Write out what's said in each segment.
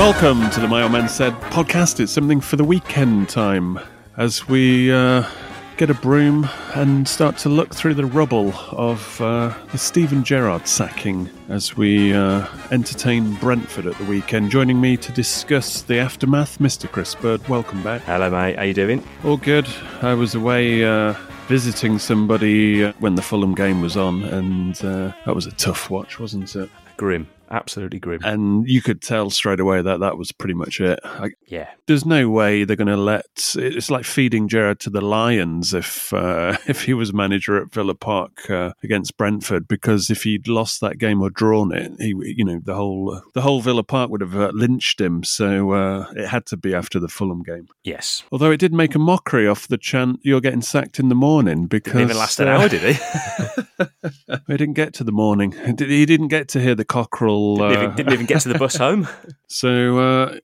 Welcome to the My Old Man Said podcast. It's something for the weekend time as we uh, get a broom and start to look through the rubble of uh, the Steven Gerrard sacking as we uh, entertain Brentford at the weekend. Joining me to discuss the aftermath, Mr. Chris Bird. Welcome back. Hello, mate. How you doing? All good. I was away uh, visiting somebody uh, when the Fulham game was on, and uh, that was a tough watch, wasn't it? Grim. Absolutely grim. And you could tell straight away that that was pretty much it. I, yeah. there's no way they're going to let. It's like feeding Gerrard to the lions if uh, if he was manager at Villa Park uh, against Brentford, because if he'd lost that game or drawn it, he you know the whole the whole Villa Park would have uh, lynched him. So uh, it had to be after the Fulham game. Yes. Although it did make a mockery off the chant "You're getting sacked in the morning" because Didn't even last an uh, hour, did he? we didn't get to the morning. He didn't get to hear the cockerel. Didn't, even, uh, didn't even get to the bus home. So uh,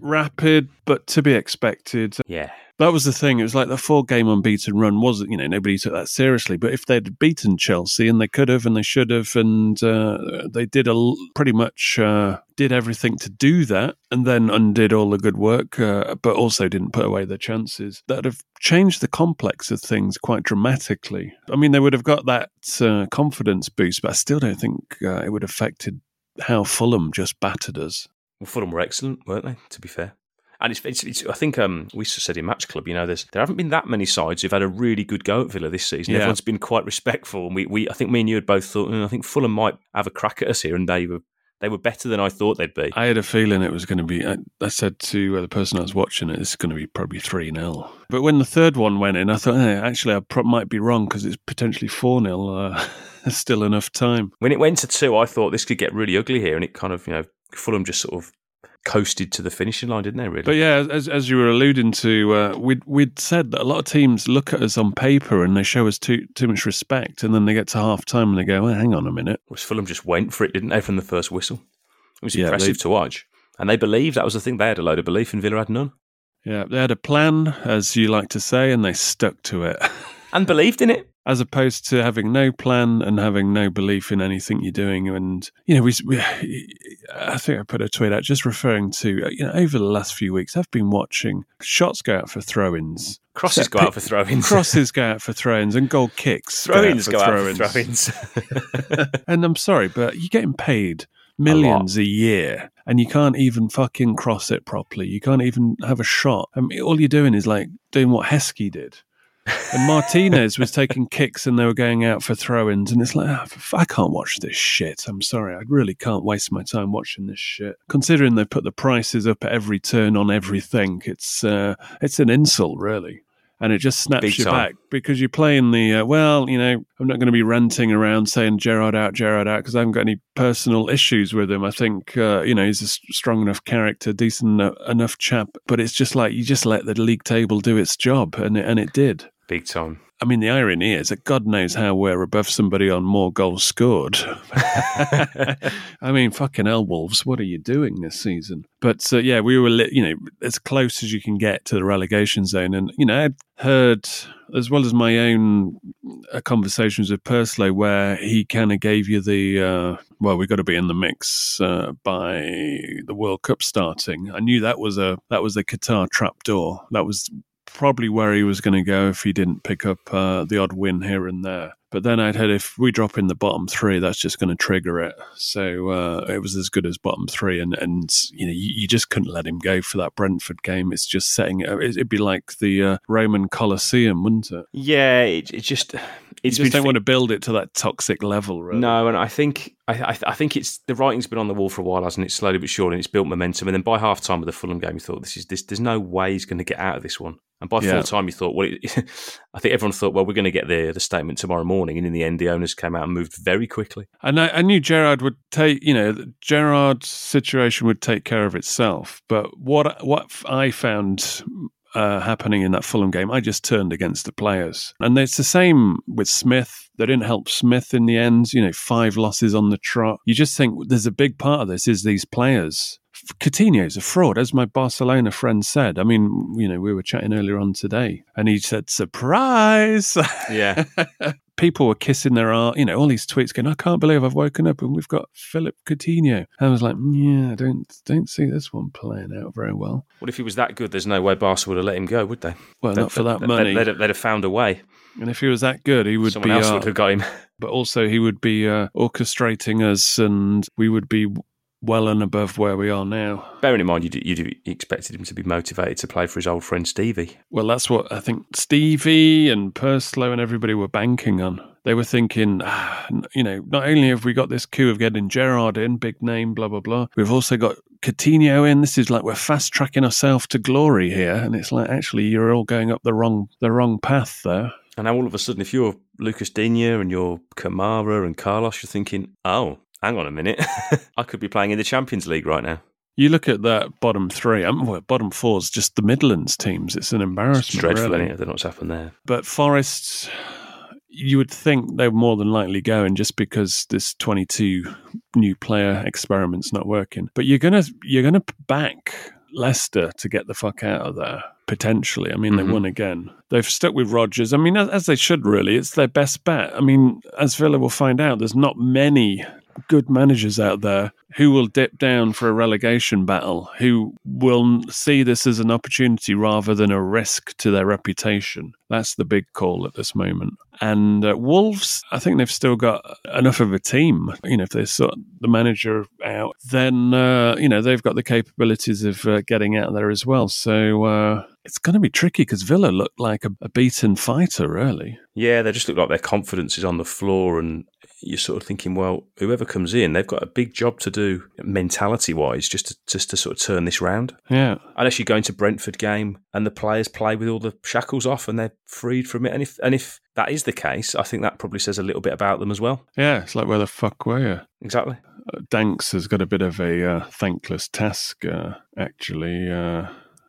rapid, but to be expected. Yeah. That was the thing. It was like the four game unbeaten run wasn't, you know, nobody took that seriously. But if they'd beaten Chelsea, and they could have, and they should have, and uh, they did a pretty much uh, did everything to do that, and then undid all the good work, uh, but also didn't put away their chances. That would have changed the complex of things quite dramatically. I mean, they would have got that uh, confidence boost, but I still don't think uh, it would have affected how Fulham just battered us. Well, Fulham were excellent, weren't they? To be fair. And it's, it's, it's I think um, we said in Match Club, you know, there's there haven't been that many sides who've had a really good go at Villa this season. Yeah. Everyone's been quite respectful, and we, we I think me and you had both thought, "Mm, I think Fulham might have a crack at us here, and they were they were better than I thought they'd be. I had a feeling it was going to be. I, I said to uh, the person I was watching it, it's going to be probably 3 0. But when the third one went in, I thought, eh, actually, I pro- might be wrong because it's potentially 4 0. There's still enough time. When it went to two, I thought this could get really ugly here, and it kind of you know Fulham just sort of coasted to the finishing line, didn't they? Really? But yeah, as, as you were alluding to, uh, we'd, we'd said that a lot of teams look at us on paper and they show us too too much respect, and then they get to half time and they go, well, hang on a minute. Whereas Fulham just went for it, didn't they, from the first whistle? It was Yeah, impressive they- to watch. And they believed that was the thing. They had a load of belief, and Villa had none. Yeah, they had a plan, as you like to say, and they stuck to it. And believed in it. as opposed to having no plan and having no belief in anything you're doing. And you know, we, we I think I put a tweet out just referring to you know over the last few weeks, I've been watching shots go out for throw-ins, Crosses go out for throw-ins. crosses go out for throw-ins, and goal kicks Throw-ins go go out for throw-ins. throw-ins. and I'm sorry, but you're getting paid millions a, year, and you can't even fucking cross it properly. You can't even have a shot. I mean, all you're doing is like doing what Heskey did. And Martinez was taking kicks and they were going out for throw ins. And it's like, f- I can't watch this shit. I'm sorry. I really can't waste my time watching this shit. Considering they put the prices up at every turn on everything, it's, uh, it's an insult, really. And it just snaps Big you time. back because you're playing the uh, well. You know, I'm not going to be ranting around saying Gerrard out, Gerrard out because I haven't got any personal issues with him. I think uh, you know he's a strong enough character, decent enough chap, but it's just like you just let the league table do its job, and it, and it did. Big time. I mean, the irony is that God knows how we're above somebody on more goals scored. I mean, fucking hell, Wolves, what are you doing this season? But uh, yeah, we were, you know, as close as you can get to the relegation zone. And, you know, I'd heard, as well as my own uh, conversations with Purslow, where he kind of gave you the, uh, well, we've got to be in the mix uh, by the World Cup starting. I knew that was a, that was the Qatar trapdoor. That was probably where he was going to go if he didn't pick up uh, the odd win here and there. But then I'd heard if we drop in the bottom three, that's just going to trigger it. So uh, it was as good as bottom three, and and you know you, you just couldn't let him go for that Brentford game. It's just setting it. It'd be like the uh, Roman Colosseum, wouldn't it? Yeah, it, it just You it's just don't want to build it to that toxic level, really. No, and I think I, I, I think it's the writing's been on the wall for a while, hasn't it? Slowly but surely, and it's built momentum. And then by half time of the Fulham game, you thought this is this. There's no way he's going to get out of this one. And by Yeah. full time, you thought, well, it, I think everyone thought, well, we're going to get the the statement tomorrow morning. And in the end, the owners came out and moved very quickly. And I, I knew Gerrard would take, you know, Gerrard's situation would take care of itself. But what what I found uh, happening in that Fulham game, I just turned against the players, and it's the same with Smith. They didn't help Smith in the end. You know, five losses on the trot. You just think there's a big part of this is these players. Coutinho is a fraud, as my Barcelona friend said. I mean, you know, we were chatting earlier on today, and he said, "Surprise!" Yeah, people were kissing their art, you know, all these tweets going, I can't believe I've woken up and we've got Philippe Coutinho. And I was like, "Mm, yeah, I don't don't see this one playing out very well. well, if he was that good, there's no way Barca would have let him go, would they? Well, not for that They'd- money. They'd, have- they'd have found a way. And if he was that good, he would Someone be, else uh, would have got him. but also he would be uh, orchestrating us and we would be well and above where we are now. Bearing in mind, you'd, you'd expected him to be motivated to play for his old friend Stevie. Well, that's what I think Stevie and Purslow and everybody were banking on. They were thinking, ah, you know, not only have we got this coup of getting Gerrard in, big name, blah, blah, blah, we've also got Coutinho in. This is like we're fast tracking ourselves to glory here. And it's like, actually, you're all going up the wrong, the wrong path there. And now all of a sudden, if you're Lucas Digne and you're Kamara and Carlos, you're thinking, oh, hang on a minute. I could be playing in the Champions League right now. You look at that bottom three, um, well, bottom four's just the Midlands teams. It's an It's embarrassment. dreadful, really. isn't it? What's happened there. But Forest, you would think they're more than likely going just because this 22 new player experiment's not working. But you're gonna you're gonna back Leicester to get the fuck out of there potentially. I mean, Mhm. they won again. They've stuck with Rodgers. I mean, as, as they should really. It's their best bet. I mean, as Villa will find out, there's not many good managers out there who will dip down for a relegation battle, who will see this as an opportunity rather than a risk to their reputation. That's the big call at this moment. And uh, Wolves, I think they've still got enough of a team. You know, if they sort the manager out, then uh, you know they've got the capabilities of uh, getting out there as well. So uh, it's going to be tricky because Villa looked like a, a beaten fighter, really. Yeah, they just look like their confidence is on the floor, and you're sort of thinking, well, whoever comes in, they've got a big job to do mentality wise, just to, just to sort of turn this round. Yeah. Unless you go into Brentford game and the players play with all the shackles off and they're freed from it, and if and if that is the case, I think that probably says a little bit about them as well. Yeah, it's like where the fuck were you? Exactly. Uh, Danks has got a bit of a uh, thankless task, uh, actually. Uh,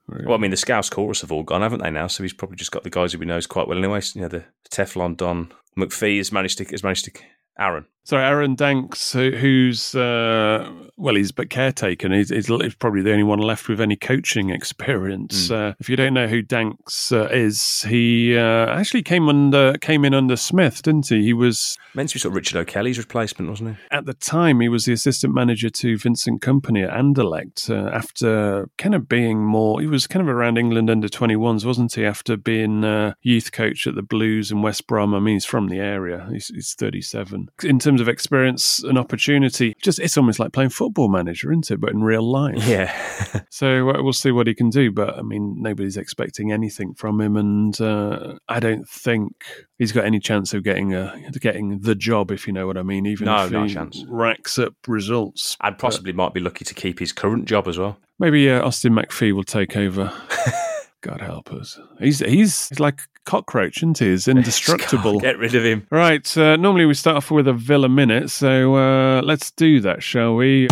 Well, I mean, the Scouse chorus have all gone, haven't they now? So he's probably just got the guys who he knows quite well anyway. So, you know, the Teflon Don MacPhee has managed to has managed to Aaron. Sorry, Aaron Danks, who, who's uh, well, he's but caretaker. and He's, he's, probably the only one left with any coaching experience. Uh, if you don't know who Danks uh, is, he uh, actually came under came in under Smith, didn't he? He was Meant to be sort of Richard O'Kelly's replacement, wasn't he? at the time he was the assistant manager to Vincent Kompany at Anderlecht. Uh, after kind of being more, he was kind of around England under 21s, wasn't he? After being uh, youth coach at the Blues and West Brom. I mean, he's from the area. He's, he's 37. In terms of experience and opportunity, just it's almost like playing football manager, isn't it? But in real life. Yeah. So uh, we'll see what he can do. But I mean, nobody's expecting anything from him, and uh, I don't think he's got any chance of getting a getting the job, if you know what I mean. Even No, if no he chance. racks up results, and possibly might be lucky to keep his current job as well. maybe uh, Austin MacPhee will take over. God help us. He's he's, he's like a cockroach, isn't he? He's indestructible. Get rid of him. Right. Uh, normally we start off with a Villa minute, so uh, let's do that, shall we?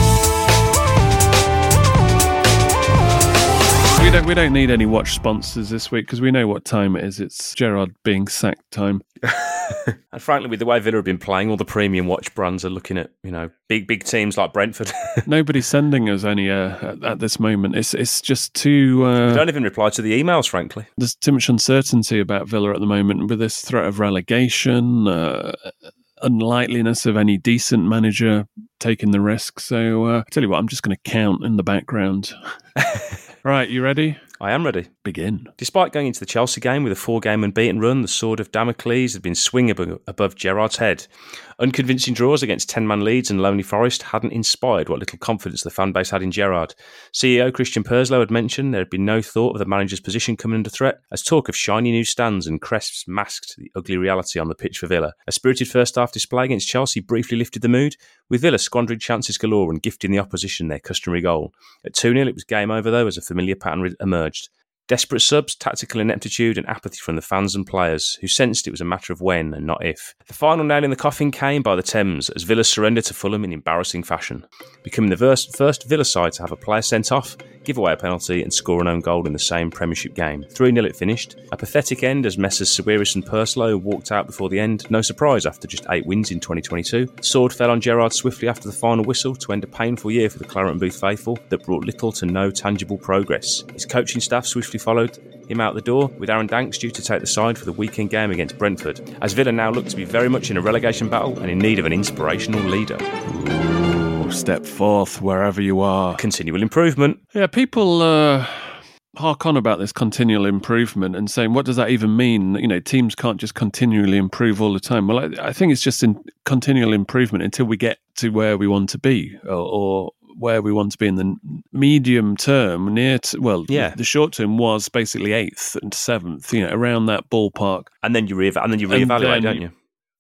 We don't, we don't need any watch sponsors this week because we know what time it is. It's Gerrard being sacked time. and frankly, with the way Villa have been playing, all the premium watch brands are looking at you know big big teams like Brentford. Nobody's sending us any uh, at, at, this moment. It's it's just too. Uh, don't even reply to the emails, frankly. There's too much uncertainty about Villa at the moment with this threat of relegation. Uh, unlikeliness of any decent manager taking the risk. So, uh, I tell you what, I'm just going to count in the background. right, you ready? I am ready. Begin. Despite going into the Chelsea game with a four game unbeaten run, the sword of Damocles had been swinging above, Gerrard's head. Unconvincing draws against 10 man Leeds and Lonely Forest hadn't inspired what little confidence the fan base had in Gerrard. CEO Christian Purslow had mentioned there had been no thought of the manager's position coming under threat, as talk of shiny new stands and crests masked the ugly reality on the pitch for Villa. A spirited first half display against Chelsea briefly lifted the mood, with Villa squandering chances galore and gifting the opposition their customary goal. At 2 0, it was game over though, as a familiar pattern emerged. Desperate subs, tactical ineptitude, and apathy from the fans and players, who sensed it was a matter of when and not if. The final nail in the coffin came by the Thames as Villa surrendered to Fulham in embarrassing fashion, becoming the first, first Villa side to have a player sent off, give away a penalty, and score an own goal in the same Premiership game. 3 0 it finished. A pathetic end as Messrs Sawiris and Purslow walked out before the end. No surprise after just eight wins in 2022. Sword fell on Gerrard swiftly after the final whistle to end a painful year for the Claret and Booth faithful that brought little to no tangible progress. His coaching staff swiftly followed him out the door, with Aaron Danks due to take the side for the weekend game against Brentford, as Villa now look to be very much in a relegation battle and in need of an inspirational leader. Ooh, step forth wherever you are. Continual improvement. Yeah, people uh, hark on about this continual improvement and saying, what does that even mean? You know, teams can't just continually improve all the time. Well, I, I think it's just in continual improvement until we get to where we want to be or, or where we want to be in the medium term, near to, well, yeah. the short term was basically eighth and seventh, you know, around that ballpark. And then you re- and then you reevaluate, don't you?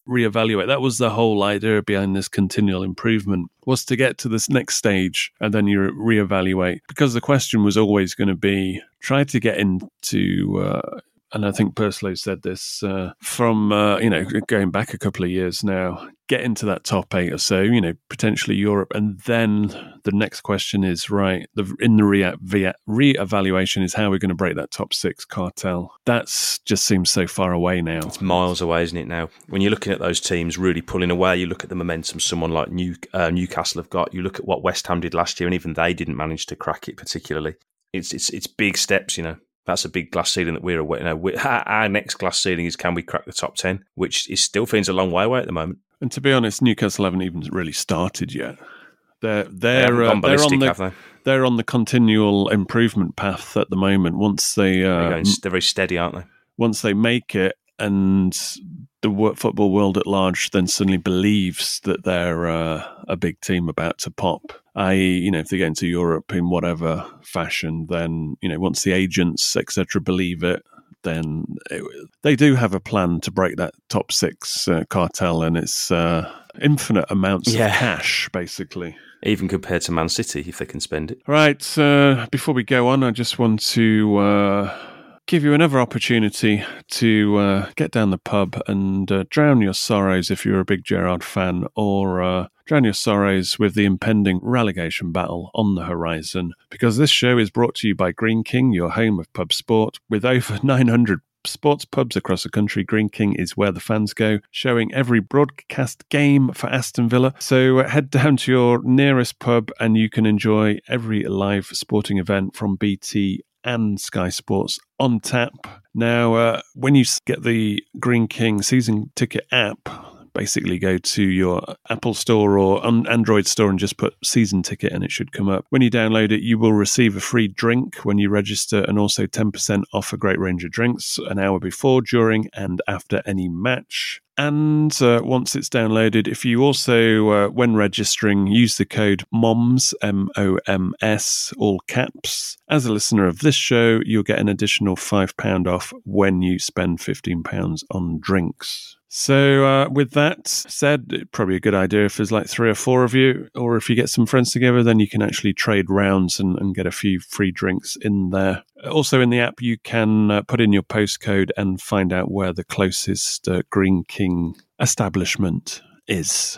Reevaluate. That was the whole idea behind this continual improvement was to get to this next stage and then you reevaluate because the question was always going to be try to get into uh, and I think Purslow said this uh, from uh, you know going back a couple of years now. Get into that top eight or so, you know, potentially Europe, and then the next question is right. The in the re re-evaluation is how we're going to break that top six cartel. That's just seems so far away now. It's miles away, isn't it? Now, when you're looking at those teams really pulling away, you look at the momentum someone like New, uh, Newcastle have got. You look at what West Ham did last year, and even they didn't manage to crack it particularly. It's it's it's big steps, you know that's a big glass ceiling that we're aware. You know, our next glass ceiling is can we crack the top ten, which is still feels a long way away at the moment. And to be honest, Newcastle haven't even really started yet. They're they're they uh, they're on the they? are on the continual improvement path at the moment. Once they uh, they're, they're very steady, aren't they? Once they make it, and the football world at large then suddenly believes that they're uh, a big team about to pop. I.e., you know, if they get into Europe in whatever fashion, then you know, once the agents etc. believe it, then it, they do have a plan to break that top six uh, cartel, and it's uh, infinite amounts yeah. of cash, basically. Even compared to Man City, if they can spend it. Right. Uh, before we go on, I just want to uh, give you another opportunity to uh, get down the pub and uh, drown your sorrows if you're a big Gerrard fan, or uh, drown your sorrows with the impending relegation battle on the horizon. Because this show is brought to you by Greene King, your home of pub sport, with over 900 sports pubs across the country. Greene King is where the fans go, showing every broadcast game for Aston Villa. So uh, head down to your nearest pub and you can enjoy every live sporting event from BT and Sky Sports on tap. Now, uh, when you get the Greene King season ticket app, basically go to your Apple Store or Android store and just put season ticket and it should come up. When you download it, you will receive a free drink when you register and also 10% off a great range of drinks an hour before, during, and after any match. And uh, once it's downloaded, if you also, uh, when registering, use the code MOMS, M O M S, all caps, as a listener of this show, you'll get an additional £5 off when you spend £15 on drinks. So, uh, with that said, probably a good idea if there's like three or four of you, or if you get some friends together, then you can actually trade rounds and, and get a few free drinks in there. Also, in the app, you can uh, put in your postcode and find out where the closest uh, Greene King establishment is.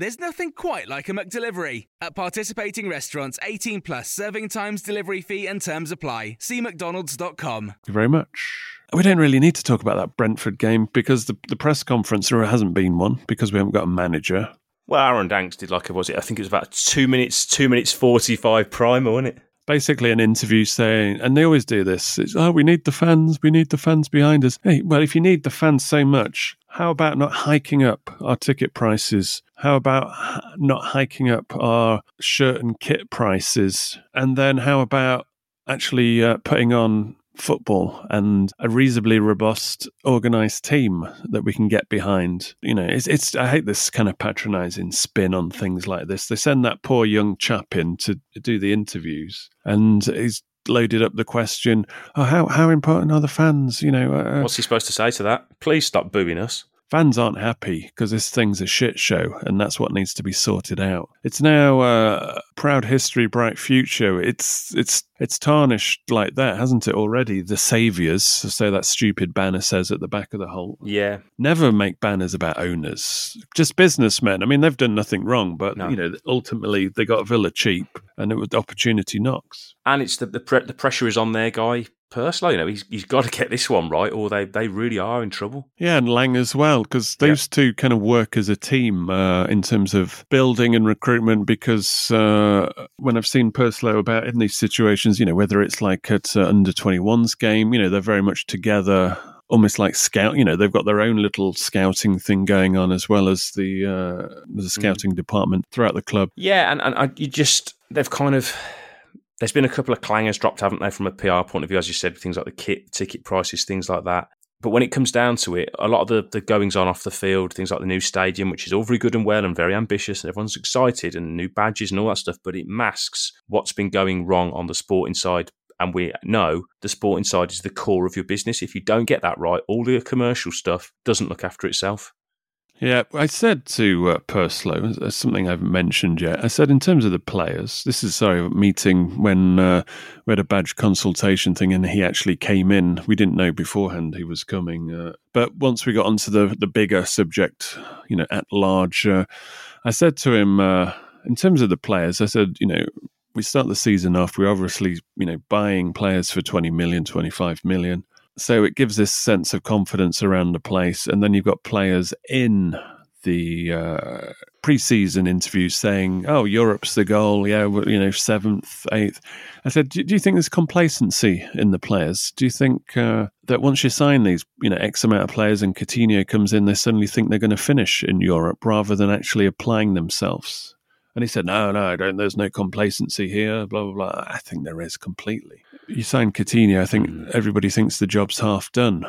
There's nothing quite like a McDelivery. At participating restaurants, 18 plus serving times, delivery fee, and terms apply. See McDonald's.com. you very much. We don't really need to talk about that Brentford game because the, the press conference, there hasn't been one because we haven't got a manager. Well, Aaron Danks did like a was it? I think it was about two minutes, two minutes forty-five primer, wasn't it? basically an interview saying, and they always do this, it's, oh, we need the fans, we need the fans behind us. Hey, well, if you need the fans so much, how about not hiking up our ticket prices? How about not hiking up our shirt and kit prices? And then how about actually uh, putting on football and a reasonably robust organized team that we can get behind you know it's, it's i hate this kind of patronizing spin on things like this they send that poor young chap in to do the interviews and he's loaded up the question oh how how important are the fans you know uh, What's he supposed to say to that? Please stop booing us. fans aren't happy because this thing's a shit show and that's what needs to be sorted out it's now uh, proud history bright future it's it's it's tarnished like that hasn't it already the saviors so that stupid banner says at the back of the whole Yeah, never make banners about owners just businessmen i mean they've done nothing wrong but No. you know ultimately they got villa cheap and it was opportunity knocks and it's the the, pre- the pressure is on their guy personally. You know, he's he's got to get this one right, or they they really are in trouble. Yeah, and Lang as well, because those two kind of work as a team uh, in terms of building and recruitment. Because uh, when I've seen Purslow about in these situations, you know, whether it's like at uh, under 21s game, you know, they're very much together. Almost like scout, you know, they've got their own little scouting thing going on as well as the uh, the scouting department throughout the club. Yeah, and and I, you just they've kind of there's been a couple of clangers dropped, haven't they, from a PR point of view, as you said, things like the kit, ticket prices, things like that. But when it comes down to it, a lot of the, the goings on off the field, things like the new stadium, which is all very good and well and very ambitious, and everyone's excited, and new badges and all that stuff, but it masks what's been going wrong on the sporting side. And we know the sporting side is the core of your business. If you don't get that right, all the commercial stuff doesn't look after itself. Yeah, I said to uh, Purslow, uh, something I haven't mentioned yet. I said, in terms of the players, this is sorry, a meeting when uh, we had a badge consultation thing, and he actually came in. We didn't know beforehand he was coming, uh, but once we got onto the the bigger subject, you know, at large, uh, I said to him, uh, in terms of the players, I said, you know, we start the season off. We're obviously, you know, buying players for 20 million, 25 million. So it gives this sense of confidence around the place. And then you've got players in the uh, pre-season interviews saying, "Oh, Europe's the goal. Yeah, you know, seventh, eighth. I said, do, do you think there's complacency in the players? Do you think uh, that once you sign these, you know, X amount of players and Coutinho comes in, they suddenly think they're going to finish in Europe rather than actually applying themselves? And he said, "No, no, I don't. There's no complacency here. Blah blah blah. I think there is completely. You sign Coutinho. I think hmm. everybody thinks the job's half done."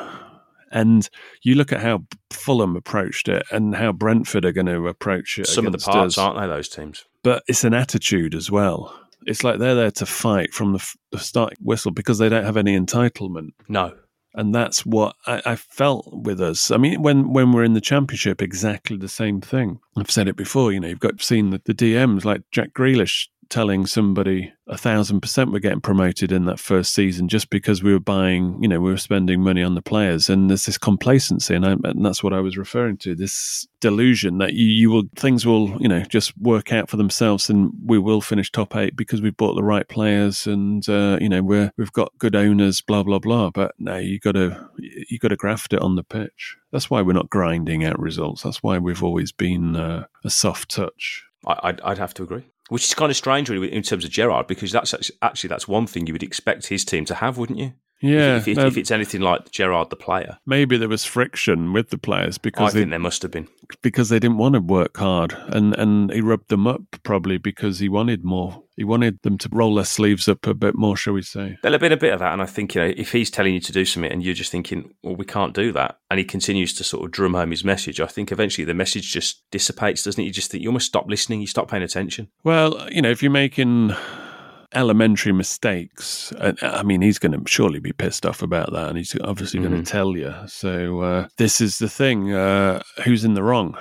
And you look at how Fulham approached it and how Brentford are going to approach it. Some of the parts, us. aren't they, those teams? But it's an attitude as well. It's like they're there to fight from the, f- the start whistle because they don't have any entitlement. No. And that's what I, I felt with us. I mean, when, when we're in the championship, exactly the same thing. I've said it before. You know, you've got seen the, the DMs like Jack Grealish telling somebody a thousand percent we're getting promoted in that first season just because we were buying, you know, we were spending money on the players, and there's this complacency, and, I, and that's what I was referring to. This delusion that you, you will things will, you know, just work out for themselves, and we will finish top eight because we've bought the right players, and uh, you know, we're we've got good owners, blah blah blah. But no, you got to you got to graft it on the pitch. That's why we're not grinding out results. That's why we've always been uh, a soft touch. I'd, I'd have to agree. Which is kind of strange, really, in terms of Gerrard because that's actually that's one thing you would expect his team to have, wouldn't you? Yeah, if, if, if, it's anything like Gerrard the player, maybe there was friction with the players because I think there must have been because they didn't want to work hard, and and he rubbed them up probably because he wanted more. He wanted them to roll their sleeves up a bit more, shall we say? There'll have been a bit of that, and I think you know if he's telling you to do something and you're just thinking, well, we can't do that, and he continues to sort of drum home his message, I think eventually the message just dissipates, doesn't it? You just think you almost stop listening, you stop paying attention. Well, you know, if you're making elementary mistakes. I mean, he's going to surely be pissed off about that, and he's obviously mm-hmm. going to tell you. So uh, this is the thing: uh, who's in the wrong?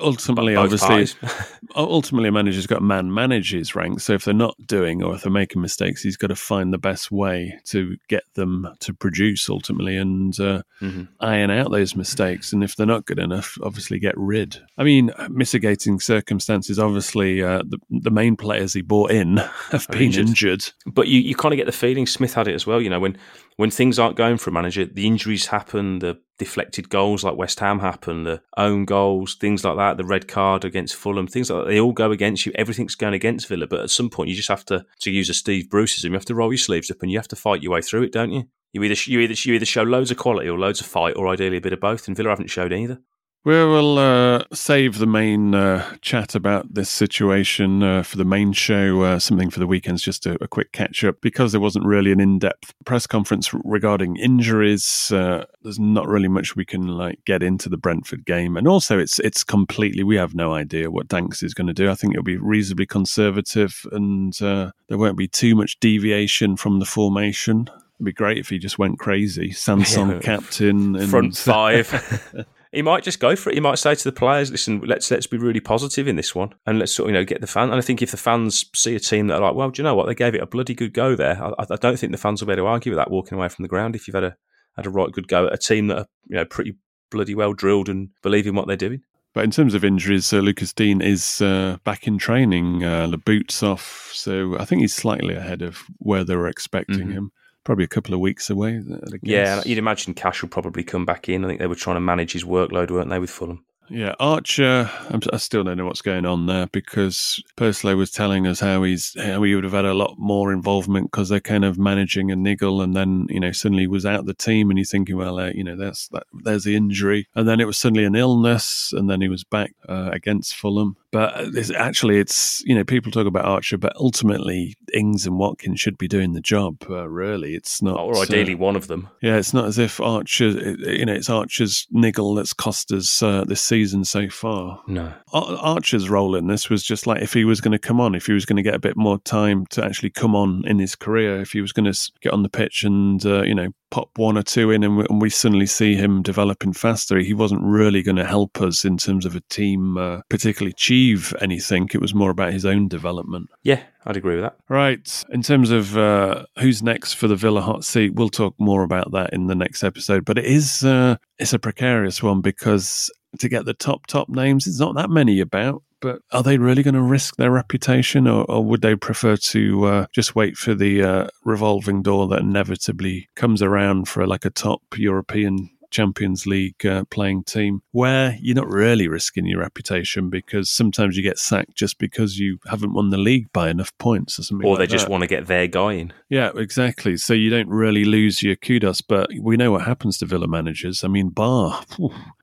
Ultimately, Both obviously, ultimately, a manager's got to man manage his ranks. So if they're not doing or if they're making mistakes, he's got to find the best way to get them to produce ultimately and uh, mm-hmm. iron out those mistakes. And if they're not good enough, obviously get rid. I mean, mitigating circumstances. Obviously, uh, the the main players he bought in have been injured. injured. But you, you kind of get the feeling Smith had it as well. You know, when when things aren't going for a manager, the injuries happen, the deflected goals like West Ham happen, the own goals, things like that, the red card against Fulham, things like that. They all go against you. Everything's going against Villa. But at some point, you just have to, to use a Steve Bruceism, you have to roll your sleeves up and you have to fight your way through it, don't you? You either you either you either show loads of quality or loads of fight, or ideally a bit of both. And Villa haven't showed either. We will uh, save the main uh, chat about this situation uh, for the main show, uh, something for the weekends, just a, a, quick catch up. Because there wasn't really an in depth press conference regarding injuries, uh, there's not really much we can like get into the Brentford game. And also, it's it's completely, we have no idea what Danks is going to do. I think it'll be reasonably conservative and uh, there won't be too much deviation from the formation. It'd be great if he just went crazy. Sanson yeah. captain. And Front five. he might just go for it. He might say to the players, "Listen, let's let's be really positive in this one, and let's sort of, you know get the fan." And I think if the fans see a team that are like, "Well, do you know what? They gave it a bloody good go there." I, I don't think the fans will be able to argue with that walking away from the ground if you've had a had a right good go at a team that are you know pretty bloody well drilled and believe in what they're doing. But in terms of injuries, uh, Lucas Digne is uh, back in training. Uh, the boots off, so I think he's slightly ahead of where they were expecting mm-hmm. him probably a couple of weeks away. Yeah, you'd imagine Cash will probably come back in. I think they were trying to manage his workload, weren't they, with Fulham? Yeah, Archer. I'm, i still don't know what's going on there because Purslow was telling us how he's how he would have had a lot more involvement because they're kind of managing a niggle, and then you know suddenly he was out the team, and you're thinking, well, uh, you know, that's that, there's the injury, and then it was suddenly an illness, and then he was back uh, against Fulham. But it's, actually, it's you know people talk about Archer, but ultimately Ings and Watkins should be doing the job. Uh, really, it's not. Or ideally, uh, one of them. Yeah, it's not as if Archer, you know, it's Archer's niggle that's cost us uh, this season so far. No, Ar- Archer's role in this was just like if he was going to come on, if he was going to get a bit more time to actually come on in his career, if he was going to get on the pitch and uh, you know pop one or two in and we, and we, suddenly see him developing faster. He wasn't really going to help us in terms of a team uh, particularly achieve anything. It was more about his own development. Yeah, I'd agree with that. Right. In terms of uh, who's next for the Villa hot seat, we'll talk more about that in the next episode. But it is uh, it's a precarious one because to get the top top names, there's not that many about but are they really going to risk their reputation, or, or would they prefer to uh, just wait for the uh, revolving door that inevitably comes around for like a top European Champions League uh, playing team where you're not really risking your reputation because sometimes you get sacked just because you haven't won the league by enough points or something. Or like they just that. want to get their guy in. Yeah, exactly. So you don't really lose your kudos, but we know what happens to Villa managers. I mean, Bar,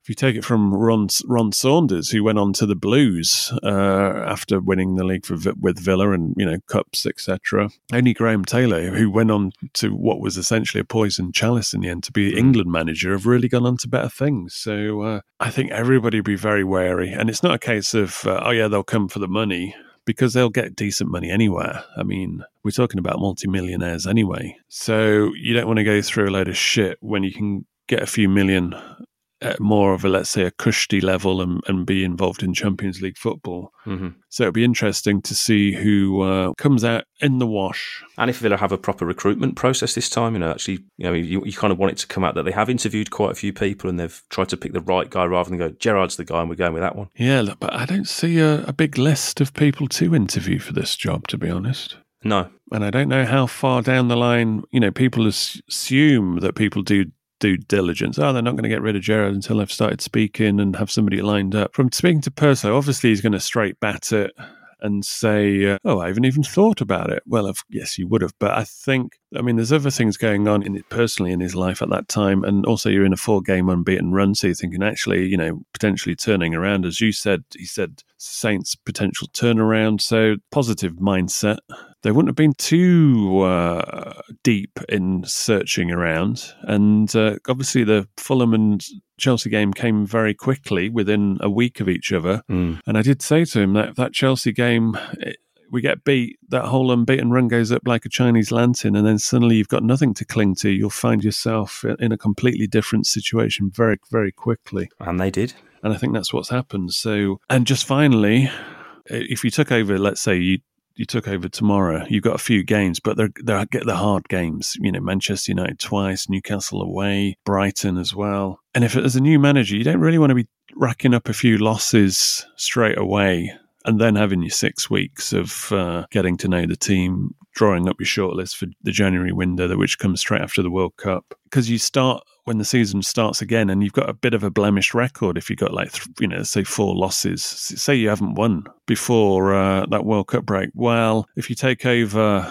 if you take it from Ron, Ron Saunders, who went on to the Blues uh, after winning the league for, with Villa and you know cups etc. Only Graham Taylor, who went on to what was essentially a poison chalice in the end to be hmm. England manager, have really gone on to better things. So uh, I think everybody be very wary, and it's not a case of uh, oh yeah they'll come for the money because they'll get decent money anywhere. I mean, we're talking about multimillionaires anyway. So you don't want to go through a load of shit when you can get a few million at more of a let's say a cushy level and, and be involved in Champions League football. Mm-hmm. So it'll be interesting to see who uh, comes out in the wash. And if Villa have a proper recruitment process this time, you know, actually, you know, you, you kind of want it to come out that they have interviewed quite a few people and they've tried to pick the right guy rather than go Gerrard's the guy and we're going with that one. Yeah, look, but I don't see a, a big list of people to interview for this job, to be honest. No, And I don't know how far down the line, you know, people assume that people do due diligence. Oh, they're not going to get rid of Gerrard until they've started speaking and have somebody lined up. From speaking to Perso, obviously he's going to straight bat it and say, uh, "Oh, I haven't even thought about it." Well, yes, you would have, but I think, I mean, there's other things going on in it personally in his life at that time, and also you're in a four-game unbeaten run, so you're thinking, actually, you know, potentially turning around, as you said, he said Saints potential turnaround, so positive mindset. They wouldn't have been too uh, deep in searching around, and uh, obviously the Fulham and Chelsea game came very quickly within a week of each other. Mm. And I did say to him that that Chelsea game, it, we get beat, that whole unbeaten run goes up like a Chinese lantern, and then suddenly you've got nothing to cling to. You'll find yourself in a completely different situation very, very quickly. and they did. And I think that's what's happened. So, and just finally, if you took over, let's say you you took over tomorrow, you've got a few games, but they're they're get the hard games. You know, Manchester United twice, Newcastle away, Brighton as well. And if as a new manager, you don't really want to be racking up a few losses straight away and then having your six weeks of uh, getting to know the team, drawing up your shortlist for the January window, which comes straight after the World Cup. Because you start when the season starts again, and you've got a bit of a blemished record. If you've got like you know, say four losses, say you haven't won before uh, that World Cup break. Well, if you take over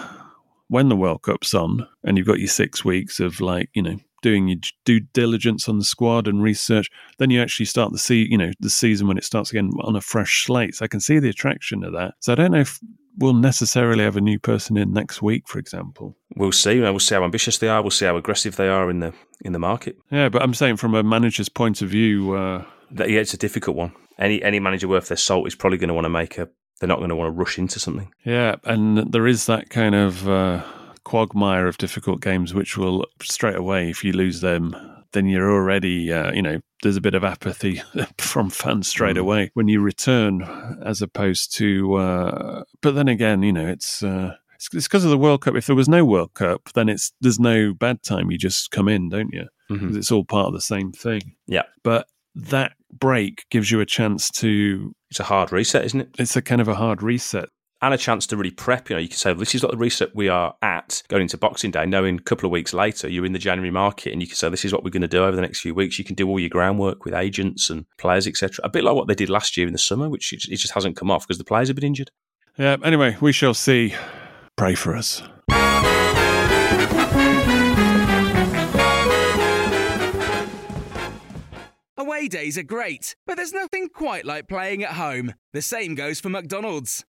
when the World Cup's on, and you've got your six weeks of like you know doing your due diligence on the squad and research, then you actually start the see you know the season when it starts again on a fresh slate. So I can see the attraction of that. So I don't know if we'll necessarily have a new person in next week, for example. We'll see. We'll see how ambitious they are. We'll see how aggressive they are in the in the market. Yeah, but I'm saying from a manager's point of view, uh, That, yeah, it's a difficult one. Any any manager worth their salt is probably going to want to make a. They're not going to want to rush into something. yeah, and there is that kind of uh, quagmire of difficult games, which will straight away, if you lose them, then you're already, uh, you know, there's a bit of apathy from fans straight away when you return, as opposed to. Uh, but then again, you know, it's. Uh, it's because of the World Cup. If there was no World Cup, then it's there's no bad time. You just come in, don't you? Mhm. 'Cause it's all part of the same thing. Yeah, But that break gives you a chance to. it's a hard reset, isn't it? It's a kind of a hard reset. And a chance to really prep. You know, you can say, well, this is what the reset we are at going into Boxing Day, knowing a couple of weeks later you're in the January market and you can say, this is what we're going to do over the next few weeks. You can do all your groundwork with agents and players, etc. A bit like what they did last year in the summer, which it it just hasn't come off because the players have been injured. Yeah. Anyway, we shall see. Pray for us. Away days are great, but there's nothing quite like playing at home. The same goes for McDonald's.